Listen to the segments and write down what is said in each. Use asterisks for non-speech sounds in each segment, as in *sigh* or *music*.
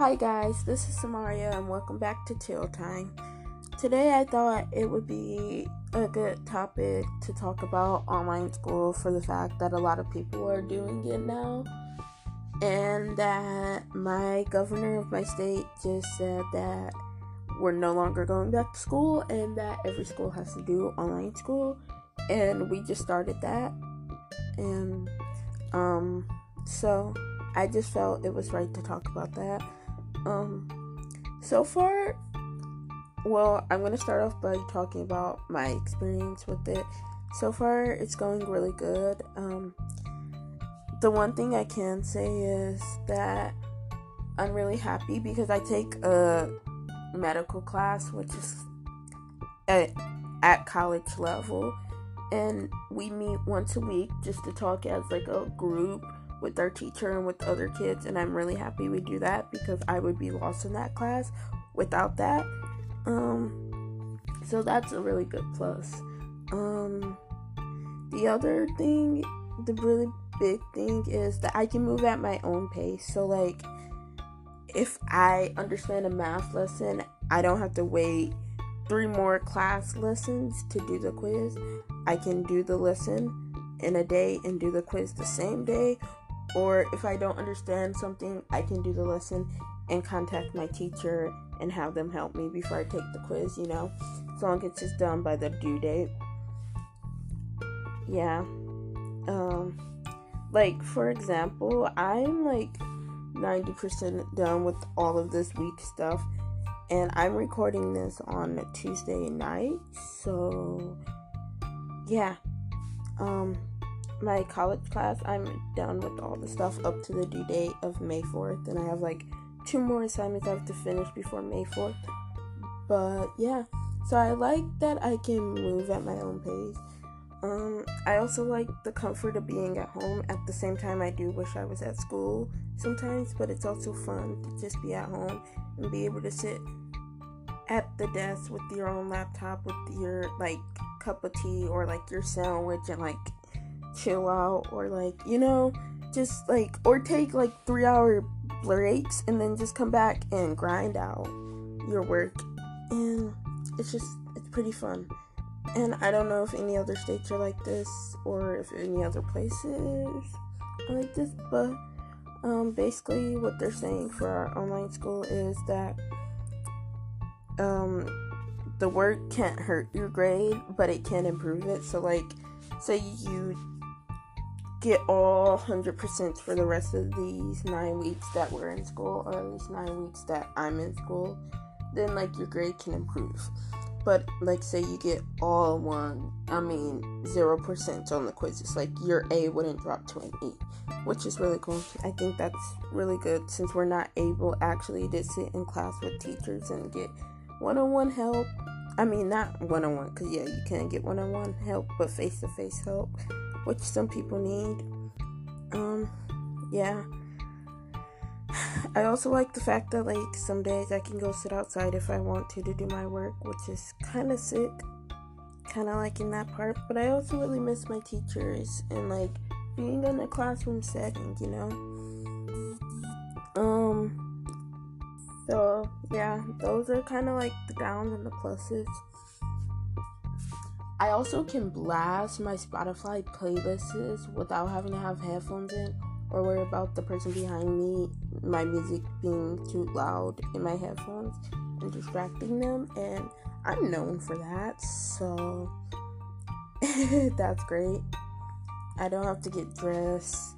Hi guys, this is Samaria and welcome back to Chill Time. Today I thought it would be a good topic to talk about online school for the fact that a lot of people are doing it now and that my governor of my state just said that we're no longer going back to school and that every school has to do online school and we just started that and um so I just felt it was right to talk about that. Um so far well, I'm to start off by talking about my experience with it. So far, it's going really good. Um, the one thing I can say is that I'm really happy because I take a medical class, which is at, at college level, and we meet once a week just to talk as like a group with our teacher and with other kids. And I'm really happy we do that because I would be lost in that class without that. Um, so that's a really good plus. Um, the other thing, the really big thing is that I can move at my own pace. So, like, if I understand a math lesson, I don't have to wait three more class lessons to do the quiz. I can do the lesson in a day and do the quiz the same day. Or if I don't understand something, I can do the lesson and contact my teacher and have them help me before I take the quiz, you know, as long as it's done by the due date. Yeah. Um, like, for example, I'm like 90% done with all of this week stuff, and I'm recording this on Tuesday night, so yeah. Um, my college class, I'm done with all the stuff up to the due date of May 4th, and I have like two more assignments I have to finish before May 4th. But yeah, so I like that I can move at my own pace. Um, I also like the comfort of being at home. At the same time, I do wish I was at school sometimes, but it's also fun to just be at home and be able to sit at the desk with your own laptop with your like cup of tea or like your sandwich and like chill out or like you know just like or take like three hour breaks and then just come back and grind out your work. And it's just it's pretty fun. And i don't know if any other states are like this or if any other places are like this but um, basically what they're saying for our online school is that um, the work can't hurt your grade but it can improve it. So like say you get all 100% for the rest of these nine weeks that we're in school, or at least nine weeks that I'm in school, then like your grade can improve. But like, say you get all one, I mean, 0% on the quizzes, like your A wouldn't drop to an E, which is really cool. I think that's really good since we're not able actually to sit in class with teachers and get one on one help. I mean, not one on one, because yeah, you can get one on one help, but face to face help which some people need. Um, yeah. I also like the fact that like some days I can go sit outside if I want to to do my work, which is kind of sick. Kind of liking that part, but I also really miss my teachers and like being in a classroom setting, you know. Um. So yeah, those are kind of like the downs and the pluses. I also can blast my Spotify playlists without having to have headphones in or worry about the person behind me, my music being too loud in my headphones and distracting them. And I'm known for that, so *laughs* that's great. I don't have to get dressed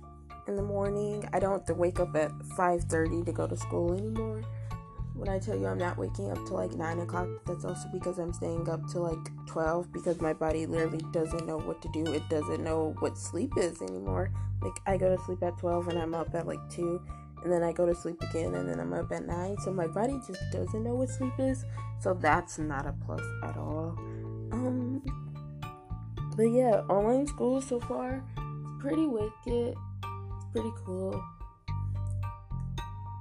in the morning. I don't have to wake up at 5:30 to go to school anymore when I tell you I'm not waking up till like 9 o'clock, that's also because I'm staying up till like 12 because my body literally doesn't know what to do. It doesn't know what sleep is anymore. Like, I go to sleep at 12 and I'm up at like 2, and then I go to sleep again and then I'm up at 9. So my body just doesn't know what sleep is. So that's not a plus at all. Um, but yeah, online school so far, it's pretty wicked. It's pretty cool.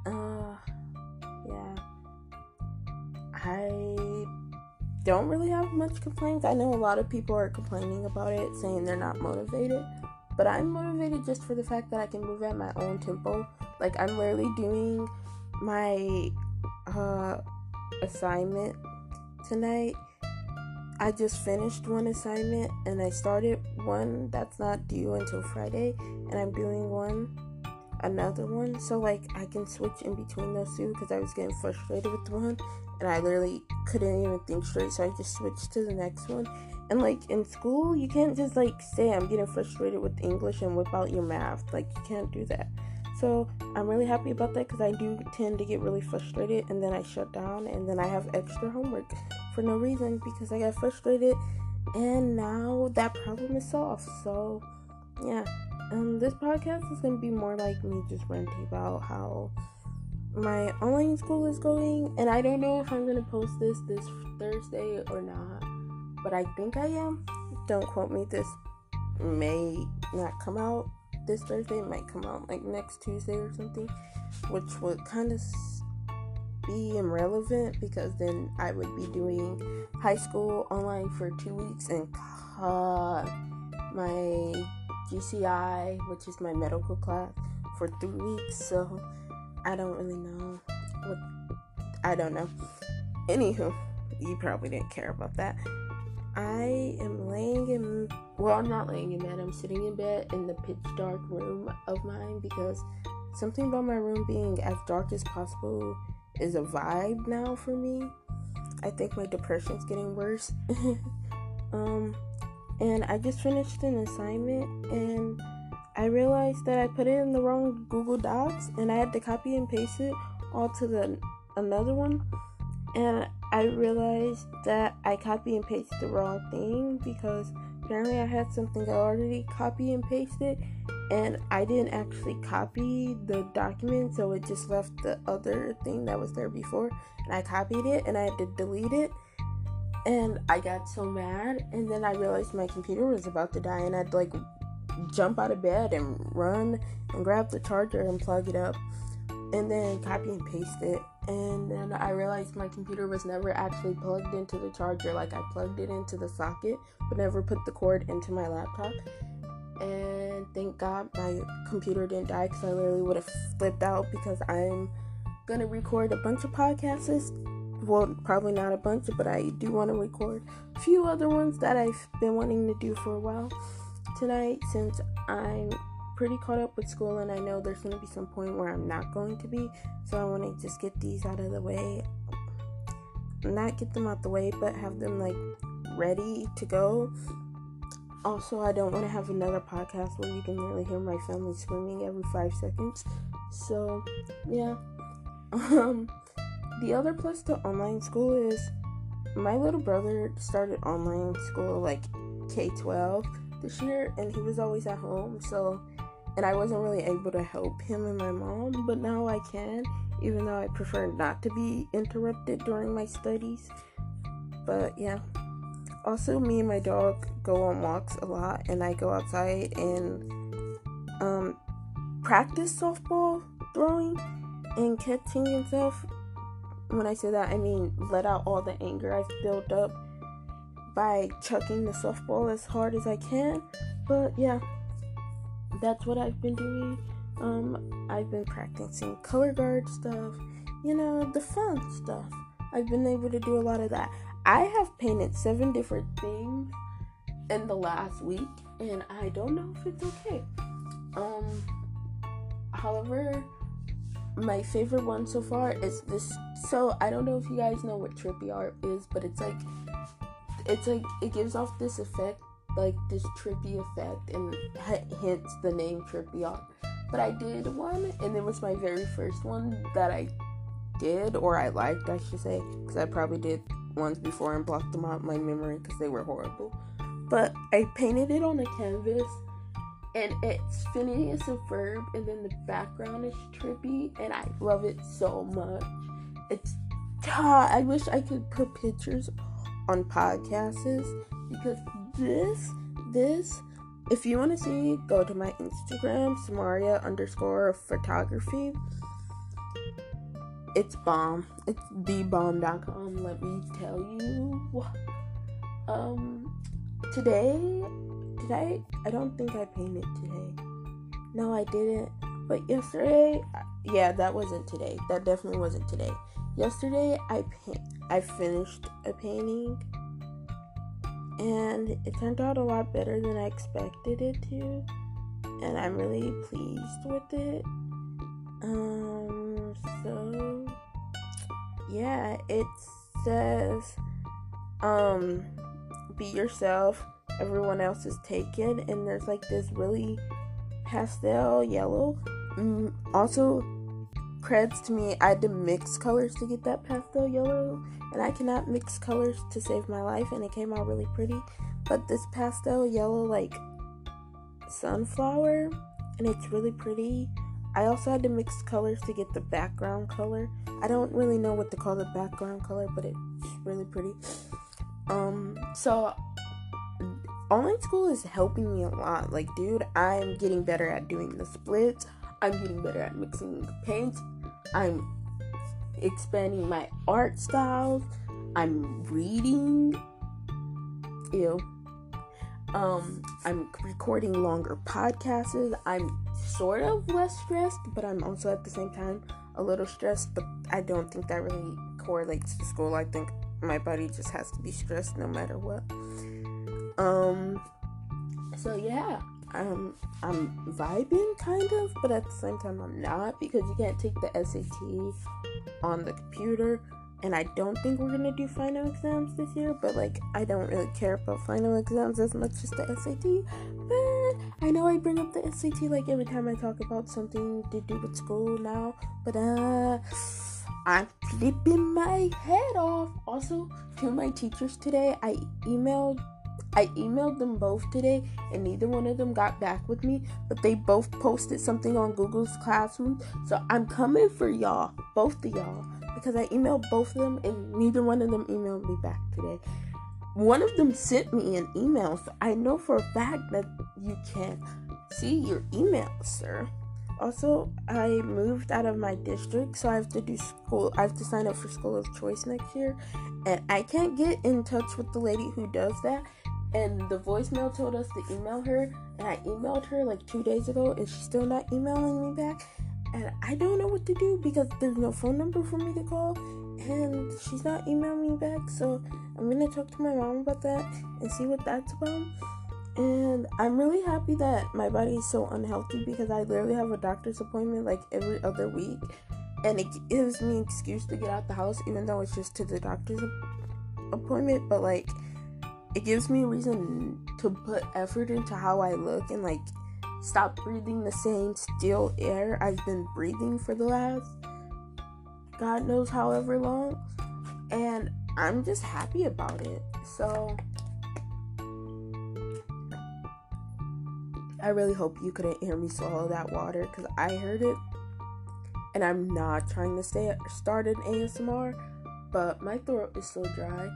Uh, don't really have much complaints. I know a lot of people are complaining about it, saying they're not motivated. But I'm motivated just for the fact that I can move at my own tempo. Like, I'm literally doing my uh, assignment tonight. I just finished one assignment and I started one that's not due until Friday, and I'm doing one, another one. So, like, I can switch in between those two because I was getting frustrated with one and I literally couldn't even think straight, so I just switched to the next one. And, like, in school, you can't just, like, say I'm getting frustrated with English and whip out your math. Like, you can't do that. So I'm really happy about that because I do tend to get really frustrated and then I shut down and then I have extra homework for no reason because I got frustrated and now that problem is solved. So yeah, um, this podcast is gonna be more like me just ranting about how my online school is going, and I don't know if I'm gonna post this this Thursday or not, but I think I am. Don't quote me. This may not come out this Thursday. It might come out like next Tuesday or something, which would kind of be irrelevant because then I would be doing high school online for two weeks and uh, my GCI, which is my medical class, for three weeks. So I don't really know what I don't know. Anywho, you probably didn't care about that. I am laying in well, I'm not laying in bed. I'm sitting in bed in the pitch dark room of mine because something about my room being as dark as possible is a vibe now for me. I think my depression's getting worse. *laughs* um, and I just finished an assignment and I realized that I put it in the wrong Google Docs and I had to copy and paste it all to the another one. And I realized that I copy and pasted the wrong thing because apparently I had something I already copy and pasted and I didn't actually copy the document so it just left the other thing that was there before and I copied it and I had to delete it and I got so mad and then I realized my computer was about to die and I'd like jump out of bed and run and grab the charger and plug it up and then copy and paste it and then I realized my computer was never actually plugged into the charger. Like I plugged it into the socket, but never put the cord into my laptop. And thank God my computer didn't die because I literally would have flipped out because I'm gonna record a bunch of podcasts. Well, probably not a bunch, but I do want to record a few other ones that I've been wanting to do for a while tonight since I'm pretty caught up with school and I know there's going to be some point where I'm not going to be. So I want to just get these out of the way. Not get them out the way, but have them like ready to go. Also, I don't want to have another podcast where you can really hear my family screaming every five seconds. So, yeah. *laughs* Um, the other plus to online school is my little brother started online school like K 12 this year, and he was always at home. So, and I wasn't really able to help him and my mom, but now I can, even though I prefer not to be interrupted during my studies. But yeah. Also, me and my dog go on walks a lot, and I go outside and um, practice softball throwing and catching and stuff. When I say that, I mean let out all the anger I've built up by chucking the softball as hard as I can. But yeah, that's what I've been doing. Um, I've been practicing color guard stuff, you know, the fun stuff. I've been able to do a lot of that. I have painted seven different things in the last week, and I don't know if it's okay. Um, however, my favorite one so far is this. So I don't know if you guys know what trippy art is, but it's like, it's like it gives off this effect like this trippy effect and hence the name trippy art. But I did one, and it was my very first one that I did, or I liked, I should say, because I probably did ones before and blocked them out my memory because they were horrible. But I painted it on a canvas, and it's Phineas and Ferb, and then the background is trippy, and I love it so much. It's I wish I could put pictures on podcasts because this, this, if you want to see, go to my Instagram, Samaria underscore photography. It's bomb. It's thebomb.com. Let me tell you. Um, today, did I? I don't think I painted today. No, I didn't. But yesterday, yeah, that wasn't today. That definitely wasn't today. Yesterday, I pa- I finished a painting, and it turned out a lot better than I expected it to, and I'm really pleased with it. Um, so yeah, it says, um, be yourself. Everyone else is taken, and there's like this really pastel yellow. Mm, also, creds to me, I had to mix colors to get that pastel yellow, and I cannot mix colors to save my life, and it came out really pretty. But this pastel yellow, like sunflower, and it's really pretty. I also had to mix colors to get the background color. I don't really know what to call the background color, but it's really pretty. Um, so online school is helping me a lot. Like, dude, I'm getting better at doing the splits. I'm getting better at mixing paints. I'm expanding my art styles. I'm reading. Ew. Um, I'm recording longer podcasts. I'm sort of less stressed, but I'm also at the same time a little stressed. But I don't think that really correlates to school. I think my body just has to be stressed no matter what. Um, so yeah, I'm I'm vibing kind of, but at the same time I'm not because you can't take the SAT on the computer. And I don't think we're gonna do final exams this year, but like I don't really care about final exams as much as the SAT. But I know I bring up the SAT like every time I talk about something to do with school now, but uh I'm flipping my head off. Also, to my teachers today, I emailed I emailed them both today and neither one of them got back with me, but they both posted something on Google's Classroom. So I'm coming for y'all, both of y'all, because I emailed both of them and neither one of them emailed me back today. One of them sent me an email, so I know for a fact that you can see your email, sir. Also, I moved out of my district, so I have to do school. I have to sign up for school of choice next year, and I can't get in touch with the lady who does that and the voicemail told us to email her and i emailed her like two days ago and she's still not emailing me back. And i don't know what to do because there's no phone number for me to call and she's not emailing me back. So i'm gonna talk to my mom about that and see what that's about. And i'm really happy that my body is so unhealthy because i literally have a doctor's appointment like every other week. And it gives me an excuse to get out the house even though it's just to the doctor's appointment. But like it gives me a reason to put effort into how I look and like stop breathing the same still air I've been breathing for the last God knows however long. And I'm just happy about it. So I really hope you couldn't hear me swallow that water because I heard it. And I'm not trying to stay start an ASMR, but my throat is so dry.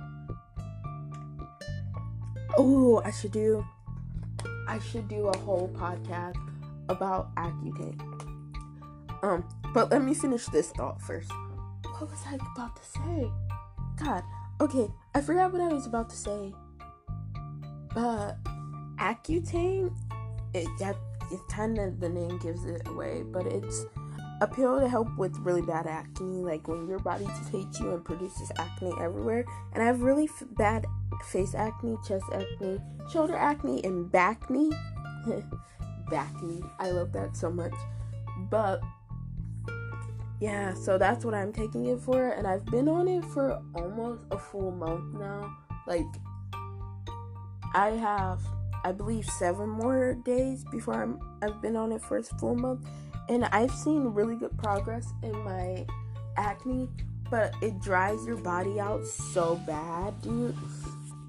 Oh, I should do I should do a whole podcast about Accutane. Um, but let me finish this thought first. What was I about to say? God, okay, I forgot what I was about to say. But Accutane, it that it kind of the name gives it away, but it's a pill to help with really bad acne, like when your body just hates you and produces acne everywhere. And I have really f- bad face acne, chest acne, shoulder acne, and back knee. *laughs* back knee. I love that so much. But yeah, so that's what I'm taking it for, and I've been on it for almost a full month now. Like, I have, I believe, seven more days before I'm, I've been on it for a full month, and I've seen really good progress in my acne, but it dries your body out so bad, dude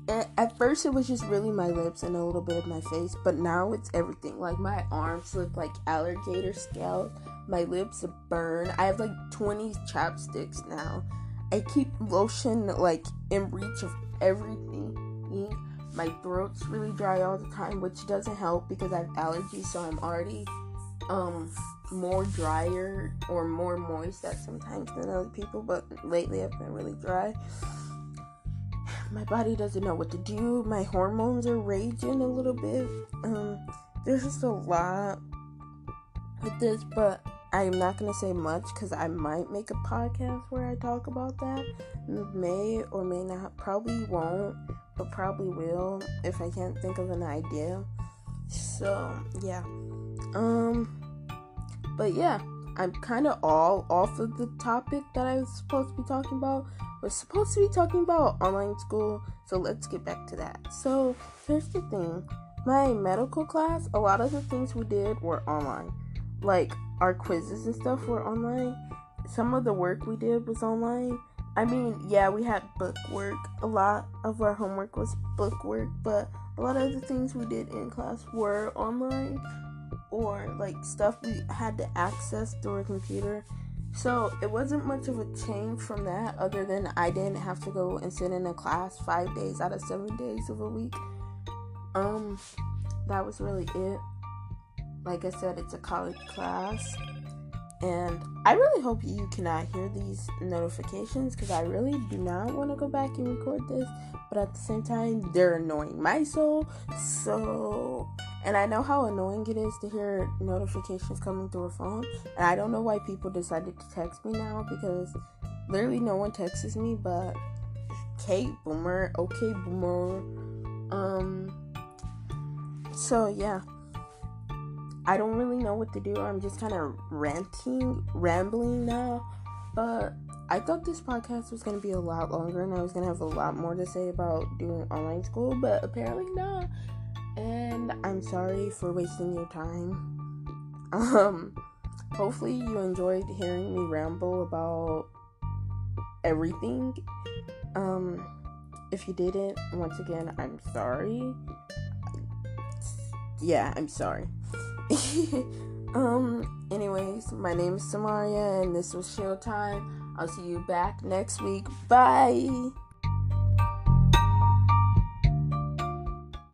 at first it was just really my lips and a little bit of my face, but now it's everything. Like my arms look like alligator scales. My lips burn. I have like 20 chapsticks now. I keep lotion like in reach of everything. My throat's really dry all the time, which doesn't help because I have allergies, so I'm already um more drier or more moist at sometimes than other people, but lately I've been really dry my body doesn't know what to do. My hormones are raging a little bit. Um, there's just a lot with this, but I'm not gonna say much because I might make a podcast where I talk about that. May or may not, probably won't, but probably will if I can't think of an idea. So yeah, um, but yeah, I'm kind of all off of the topic that I was supposed to be talking about. We're supposed to be talking about online school, so let's get back to that. So here's the thing my medical class, a lot of the things we did were online. Like our quizzes and stuff were online. Some of the work we did was online. I mean, yeah, we had book work. A lot of our homework was book work, but a lot of the things we did in class were online or like stuff we had to access through a computer. So it wasn't much of a change from that, other than I didn't have to go and sit in a class five days out of seven days of a week. Um, that was really it. Like I said, it's a college class. And I really hope you cannot hear these notifications because I really do not want to go back and record this. But at the same time, they're annoying my soul. So, and I know how annoying it is to hear notifications coming through a phone. And I don't know why people decided to text me now because literally no one texts me. But Kate Boomer, okay, Boomer. Um, so yeah. I don't really know what to do. I'm just kind of ranting, rambling now. But I thought this podcast was going to be a lot longer and I was going to have a lot more to say about doing online school, but apparently not. And I'm sorry for wasting your time. Um hopefully you enjoyed hearing me ramble about everything. Um if you didn't, once again, I'm sorry. Yeah, I'm sorry. *laughs* um, anyways, my name is Samaria, and this was Showtime. I'll see you back next week. Bye.